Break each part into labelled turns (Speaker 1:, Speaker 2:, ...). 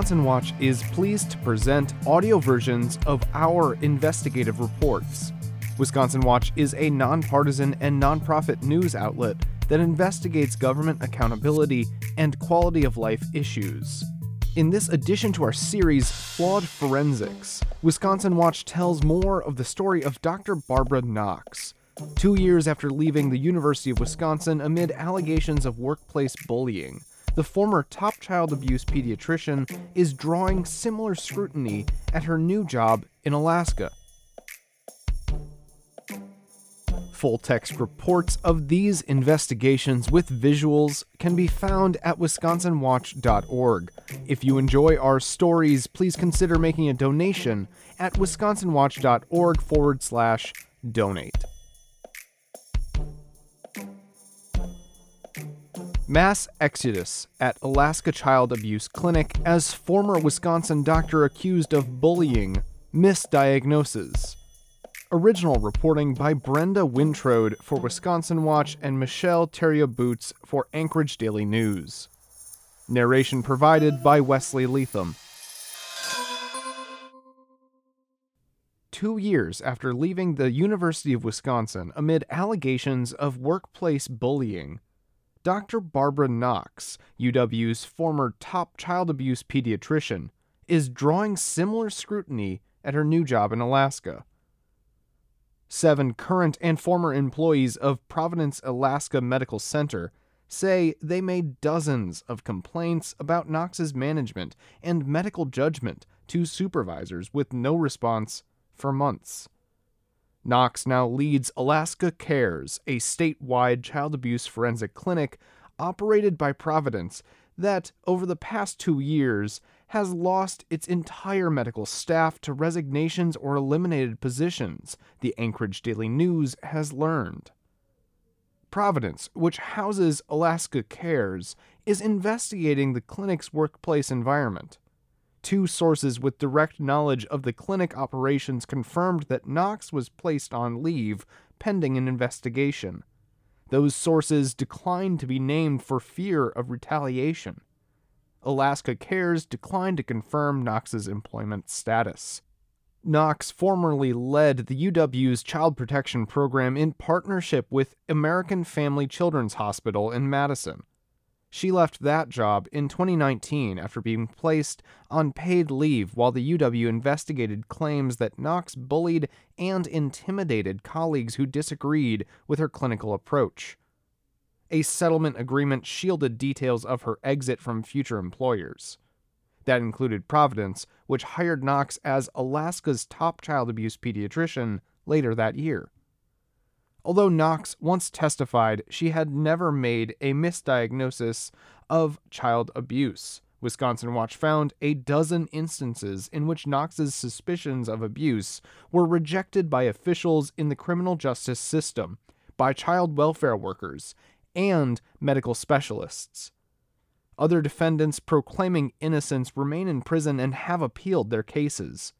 Speaker 1: Wisconsin Watch is pleased to present audio versions of our investigative reports. Wisconsin Watch is a nonpartisan and nonprofit news outlet that investigates government accountability and quality of life issues. In this addition to our series, Flawed Forensics, Wisconsin Watch tells more of the story of Dr. Barbara Knox. Two years after leaving the University of Wisconsin amid allegations of workplace bullying, the former top child abuse pediatrician is drawing similar scrutiny at her new job in Alaska. Full text reports of these investigations with visuals can be found at wisconsinwatch.org. If you enjoy our stories, please consider making a donation at wisconsinwatch.org forward slash donate. Mass exodus at Alaska Child Abuse Clinic as former Wisconsin doctor accused of bullying misdiagnoses. Original reporting by Brenda Wintrode for Wisconsin Watch and Michelle Theriault Boots for Anchorage Daily News. Narration provided by Wesley Leatham. Two years after leaving the University of Wisconsin amid allegations of workplace bullying, Dr. Barbara Knox, UW's former top child abuse pediatrician, is drawing similar scrutiny at her new job in Alaska. Seven current and former employees of Providence, Alaska Medical Center say they made dozens of complaints about Knox's management and medical judgment to supervisors with no response for months. Knox now leads Alaska Cares, a statewide child abuse forensic clinic operated by Providence that, over the past two years, has lost its entire medical staff to resignations or eliminated positions, the Anchorage Daily News has learned. Providence, which houses Alaska Cares, is investigating the clinic's workplace environment. Two sources with direct knowledge of the clinic operations confirmed that Knox was placed on leave pending an investigation. Those sources declined to be named for fear of retaliation. Alaska Cares declined to confirm Knox's employment status. Knox formerly led the UW's child protection program in partnership with American Family Children's Hospital in Madison. She left that job in 2019 after being placed on paid leave while the UW investigated claims that Knox bullied and intimidated colleagues who disagreed with her clinical approach. A settlement agreement shielded details of her exit from future employers. That included Providence, which hired Knox as Alaska's top child abuse pediatrician later that year. Although Knox once testified she had never made a misdiagnosis of child abuse, Wisconsin Watch found a dozen instances in which Knox's suspicions of abuse were rejected by officials in the criminal justice system, by child welfare workers, and medical specialists. Other defendants proclaiming innocence remain in prison and have appealed their cases.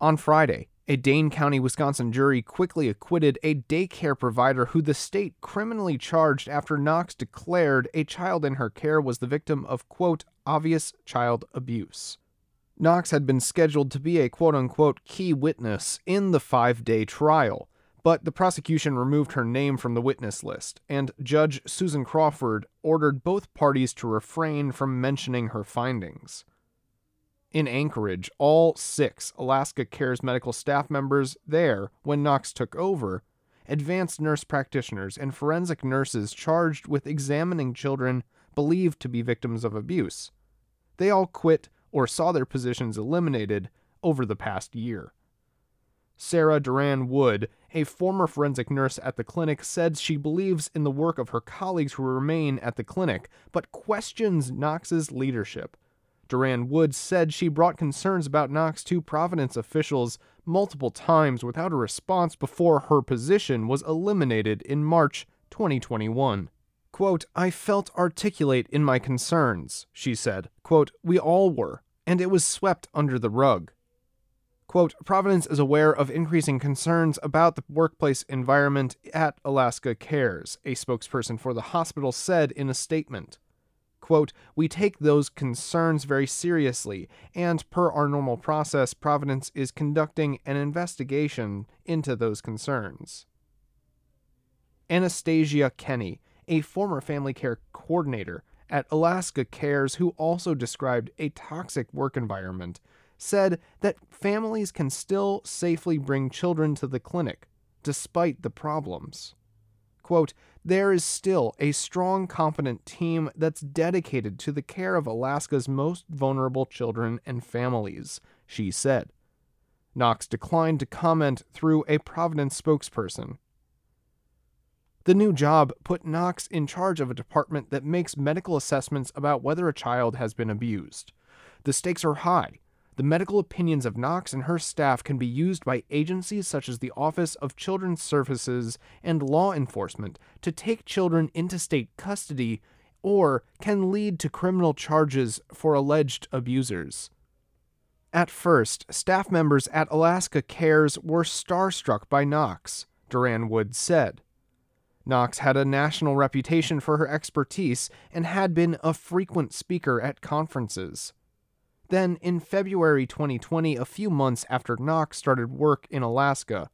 Speaker 1: On Friday, a Dane County, Wisconsin jury quickly acquitted a daycare provider who the state criminally charged after Knox declared a child in her care was the victim of, quote, obvious child abuse. Knox had been scheduled to be a quote unquote key witness in the five day trial, but the prosecution removed her name from the witness list, and Judge Susan Crawford ordered both parties to refrain from mentioning her findings. In Anchorage, all six Alaska Cares medical staff members there when Knox took over, advanced nurse practitioners, and forensic nurses charged with examining children believed to be victims of abuse. They all quit or saw their positions eliminated over the past year. Sarah Duran Wood, a former forensic nurse at the clinic, said she believes in the work of her colleagues who remain at the clinic, but questions Knox's leadership. Duran Wood said she brought concerns about Knox to Providence officials multiple times without a response before her position was eliminated in March 2021. Quote, I felt articulate in my concerns, she said. Quote, we all were, and it was swept under the rug. Quote, Providence is aware of increasing concerns about the workplace environment at Alaska Cares, a spokesperson for the hospital said in a statement. Quote, We take those concerns very seriously, and per our normal process, Providence is conducting an investigation into those concerns. Anastasia Kenny, a former family care coordinator at Alaska Cares who also described a toxic work environment, said that families can still safely bring children to the clinic despite the problems. Quote, there is still a strong, competent team that's dedicated to the care of Alaska's most vulnerable children and families, she said. Knox declined to comment through a Providence spokesperson. The new job put Knox in charge of a department that makes medical assessments about whether a child has been abused. The stakes are high, the medical opinions of Knox and her staff can be used by agencies such as the Office of Children's Services and law enforcement to take children into state custody or can lead to criminal charges for alleged abusers. At first, staff members at Alaska Cares were starstruck by Knox, Duran Wood said. Knox had a national reputation for her expertise and had been a frequent speaker at conferences. Then, in February 2020, a few months after Knox started work in Alaska,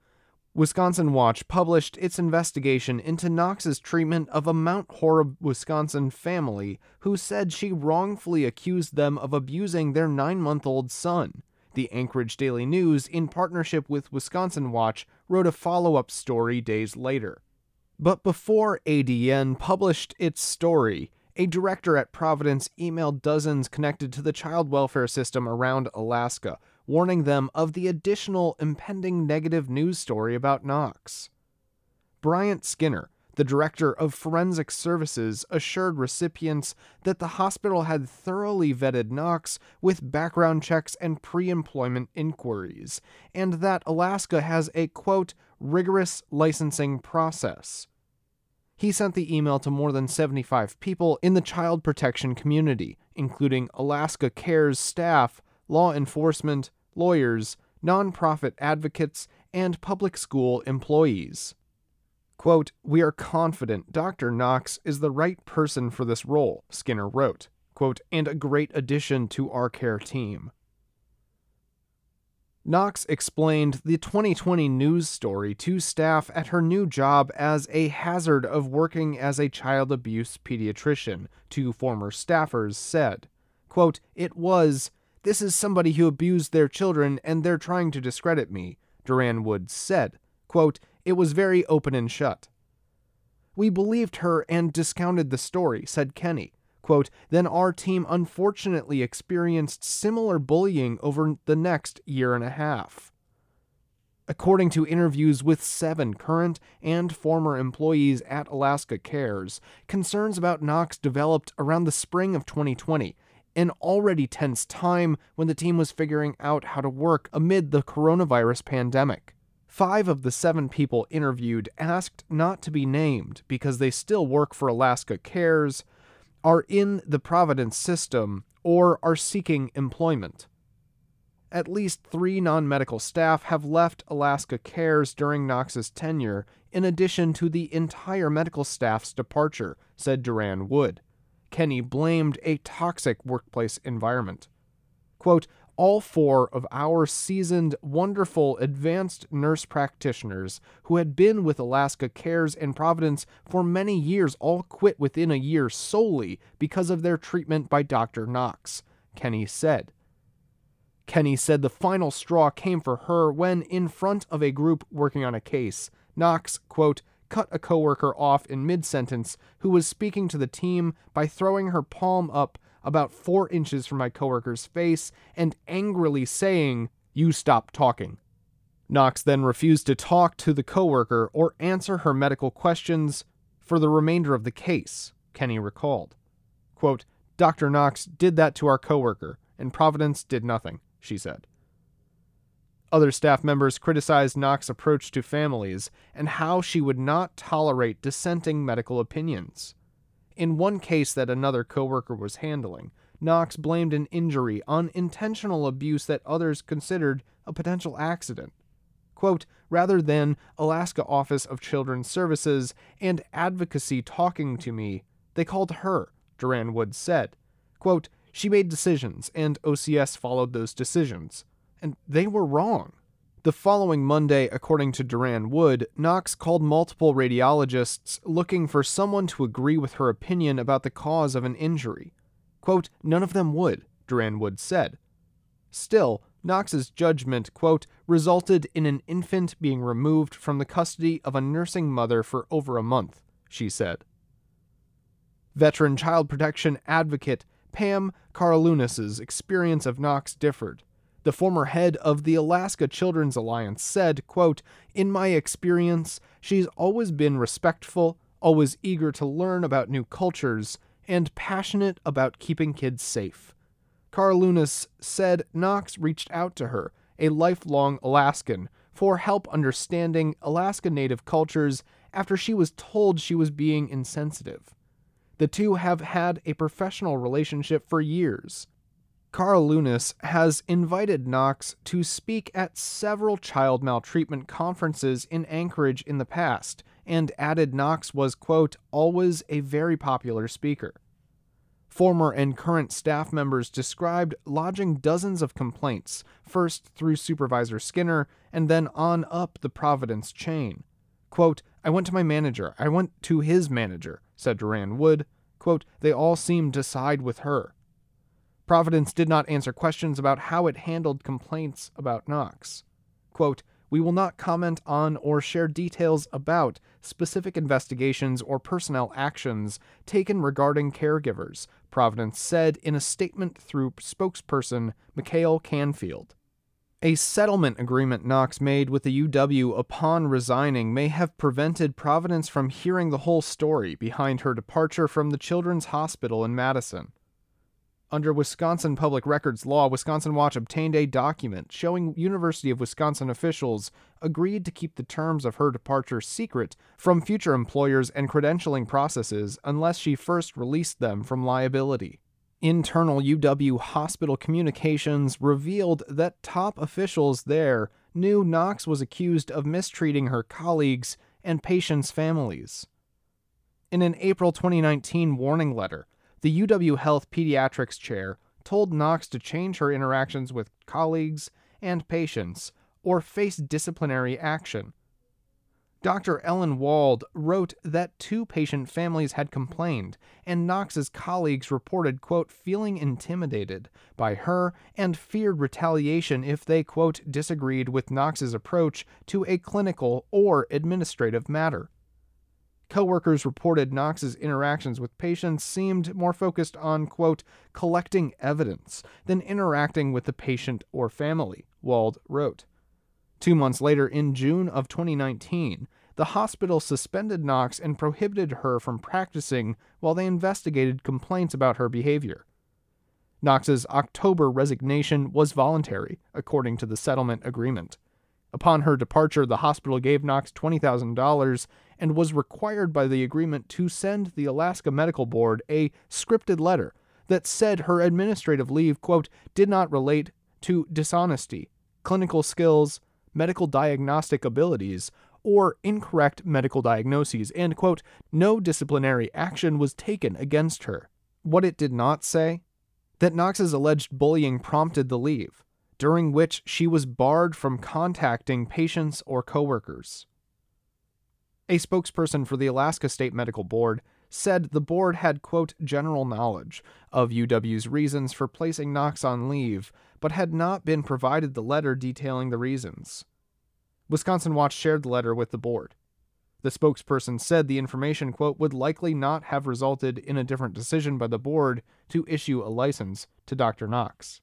Speaker 1: Wisconsin Watch published its investigation into Knox's treatment of a Mount Horeb, Wisconsin family who said she wrongfully accused them of abusing their nine month old son. The Anchorage Daily News, in partnership with Wisconsin Watch, wrote a follow up story days later. But before ADN published its story, a director at Providence emailed dozens connected to the child welfare system around Alaska, warning them of the additional impending negative news story about Knox. Bryant Skinner, the director of forensic services, assured recipients that the hospital had thoroughly vetted Knox with background checks and pre employment inquiries, and that Alaska has a quote, rigorous licensing process he sent the email to more than 75 people in the child protection community, including Alaska Cares staff, law enforcement, lawyers, nonprofit advocates, and public school employees. Quote, We are confident Dr. Knox is the right person for this role, Skinner wrote, quote, and a great addition to our care team. Knox explained the 2020 news story to staff at her new job as a hazard of working as a child abuse pediatrician, two former staffers said. Quote, It was, this is somebody who abused their children and they're trying to discredit me, Duran Woods said. Quote, It was very open and shut. We believed her and discounted the story, said Kenny. Quote, then our team unfortunately experienced similar bullying over the next year and a half. According to interviews with seven current and former employees at Alaska Cares, concerns about Knox developed around the spring of 2020, an already tense time when the team was figuring out how to work amid the coronavirus pandemic. Five of the seven people interviewed asked not to be named because they still work for Alaska Cares are in the Providence system or are seeking employment. At least three non medical staff have left Alaska Cares during Knox's tenure, in addition to the entire medical staff's departure, said Duran Wood. Kenny blamed a toxic workplace environment. Quote, all four of our seasoned, wonderful, advanced nurse practitioners who had been with Alaska Cares and Providence for many years all quit within a year solely because of their treatment by Dr. Knox, Kenny said. Kenny said the final straw came for her when, in front of a group working on a case, Knox, quote, cut a coworker off in mid sentence who was speaking to the team by throwing her palm up about four inches from my coworker's face and angrily saying, You stop talking. Knox then refused to talk to the coworker or answer her medical questions for the remainder of the case, Kenny recalled. Quote, Dr. Knox did that to our coworker, and Providence did nothing, she said. Other staff members criticized Knox's approach to families and how she would not tolerate dissenting medical opinions. In one case that another coworker was handling, Knox blamed an injury on intentional abuse that others considered a potential accident. Quote, rather than Alaska Office of Children's Services and advocacy talking to me, they called her, Duran Woods said. Quote, she made decisions, and OCS followed those decisions. And they were wrong. The following Monday, according to Duran Wood, Knox called multiple radiologists looking for someone to agree with her opinion about the cause of an injury. Quote, none of them would, Duran Wood said. Still, Knox's judgment, quote, resulted in an infant being removed from the custody of a nursing mother for over a month, she said. Veteran child protection advocate Pam Karalunas's experience of Knox differed. The former head of the Alaska Children's Alliance said, quote, In my experience, she's always been respectful, always eager to learn about new cultures, and passionate about keeping kids safe. Karalunas said Knox reached out to her, a lifelong Alaskan, for help understanding Alaska Native cultures after she was told she was being insensitive. The two have had a professional relationship for years. Karalunas has invited Knox to speak at several child maltreatment conferences in Anchorage in the past, and added Knox was, quote, always a very popular speaker. Former and current staff members described lodging dozens of complaints, first through Supervisor Skinner and then on up the Providence chain. Quote, I went to my manager. I went to his manager, said Duran Wood. Quote, they all seemed to side with her. Providence did not answer questions about how it handled complaints about Knox. Quote, we will not comment on or share details about specific investigations or personnel actions taken regarding caregivers, Providence said in a statement through spokesperson Mikhail Canfield. A settlement agreement Knox made with the UW upon resigning may have prevented Providence from hearing the whole story behind her departure from the Children's Hospital in Madison. Under Wisconsin public records law, Wisconsin Watch obtained a document showing University of Wisconsin officials agreed to keep the terms of her departure secret from future employers and credentialing processes unless she first released them from liability. Internal UW hospital communications revealed that top officials there knew Knox was accused of mistreating her colleagues and patients' families. In an April 2019 warning letter, the UW Health Pediatrics chair told Knox to change her interactions with colleagues and patients or face disciplinary action. Dr. Ellen Wald wrote that two patient families had complained, and Knox's colleagues reported, quote, feeling intimidated by her and feared retaliation if they, quote, disagreed with Knox's approach to a clinical or administrative matter. Coworkers reported Knox's interactions with patients seemed more focused on, quote, collecting evidence than interacting with the patient or family, Wald wrote. Two months later, in June of 2019, the hospital suspended Knox and prohibited her from practicing while they investigated complaints about her behavior. Knox's October resignation was voluntary, according to the settlement agreement. Upon her departure, the hospital gave Knox $20,000 and was required by the agreement to send the Alaska Medical Board a scripted letter that said her administrative leave, quote, did not relate to dishonesty, clinical skills, medical diagnostic abilities, or incorrect medical diagnoses, and, quote, no disciplinary action was taken against her. What it did not say? That Knox's alleged bullying prompted the leave during which she was barred from contacting patients or coworkers. A spokesperson for the Alaska State Medical Board said the board had, quote, general knowledge of UW's reasons for placing Knox on leave, but had not been provided the letter detailing the reasons. Wisconsin Watch shared the letter with the board. The spokesperson said the information, quote, would likely not have resulted in a different decision by the board to issue a license to Dr. Knox.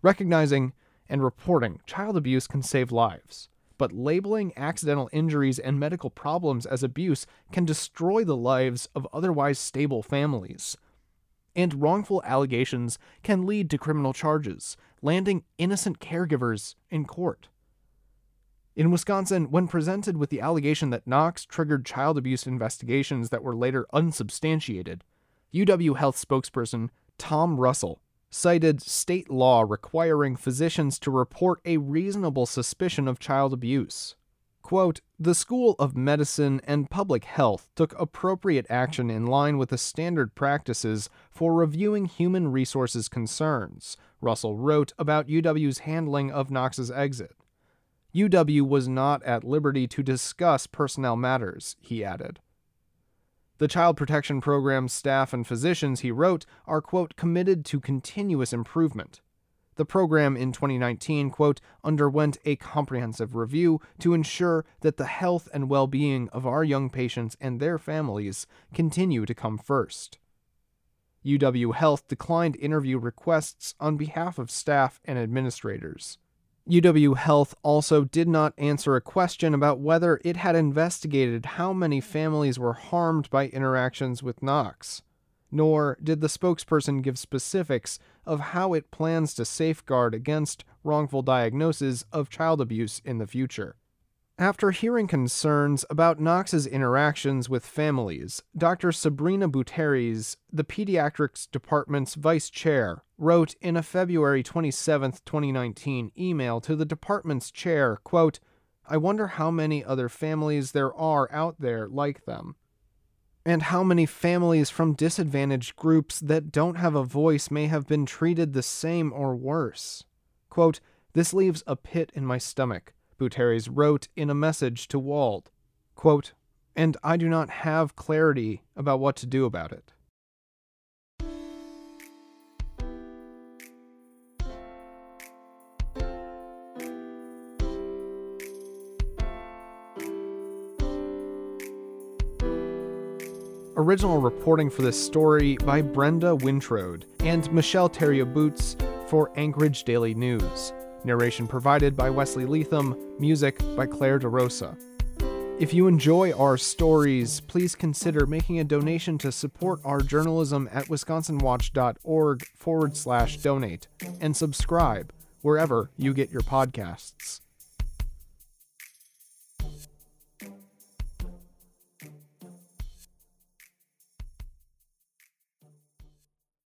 Speaker 1: Recognizing and reporting child abuse can save lives, but labeling accidental injuries and medical problems as abuse can destroy the lives of otherwise stable families. And wrongful allegations can lead to criminal charges, landing innocent caregivers in court. In Wisconsin, when presented with the allegation that Knox triggered child abuse investigations that were later unsubstantiated, UW Health spokesperson Tom Russell cited state law requiring physicians to report a reasonable suspicion of child abuse. Quote, the School of Medicine and Public Health took appropriate action in line with the standard practices for reviewing human resources concerns, Russell wrote about UW's handling of Knox's exit. UW was not at liberty to discuss personnel matters, he added. The Child Protection Program's staff and physicians, he wrote, are, quote, committed to continuous improvement. The program in 2019, quote, underwent a comprehensive review to ensure that the health and well being of our young patients and their families continue to come first. UW Health declined interview requests on behalf of staff and administrators. UW Health also did not answer a question about whether it had investigated how many families were harmed by interactions with Knox, nor did the spokesperson give specifics of how it plans to safeguard against wrongful diagnosis of child abuse in the future. After hearing concerns about Knox's interactions with families, Dr. Sabrina Butteris, the pediatrics department's vice chair, wrote in a February 27, 2019 email to the department's chair, quote, I wonder how many other families there are out there like them. And how many families from disadvantaged groups that don't have a voice may have been treated the same or worse. Quote, This leaves a pit in my stomach Butteris wrote in a message to Wald, quote, and I do not have clarity about what to do about it. Original reporting for this story by Brenda Wintrode and Michelle Theriault Boots for Anchorage Daily News. Narration provided by Wesley Leatham, music by Claire DeRosa. If you enjoy our stories, please consider making a donation to support our journalism at wisconsinwatch.org forward slash donate and subscribe wherever you get your podcasts.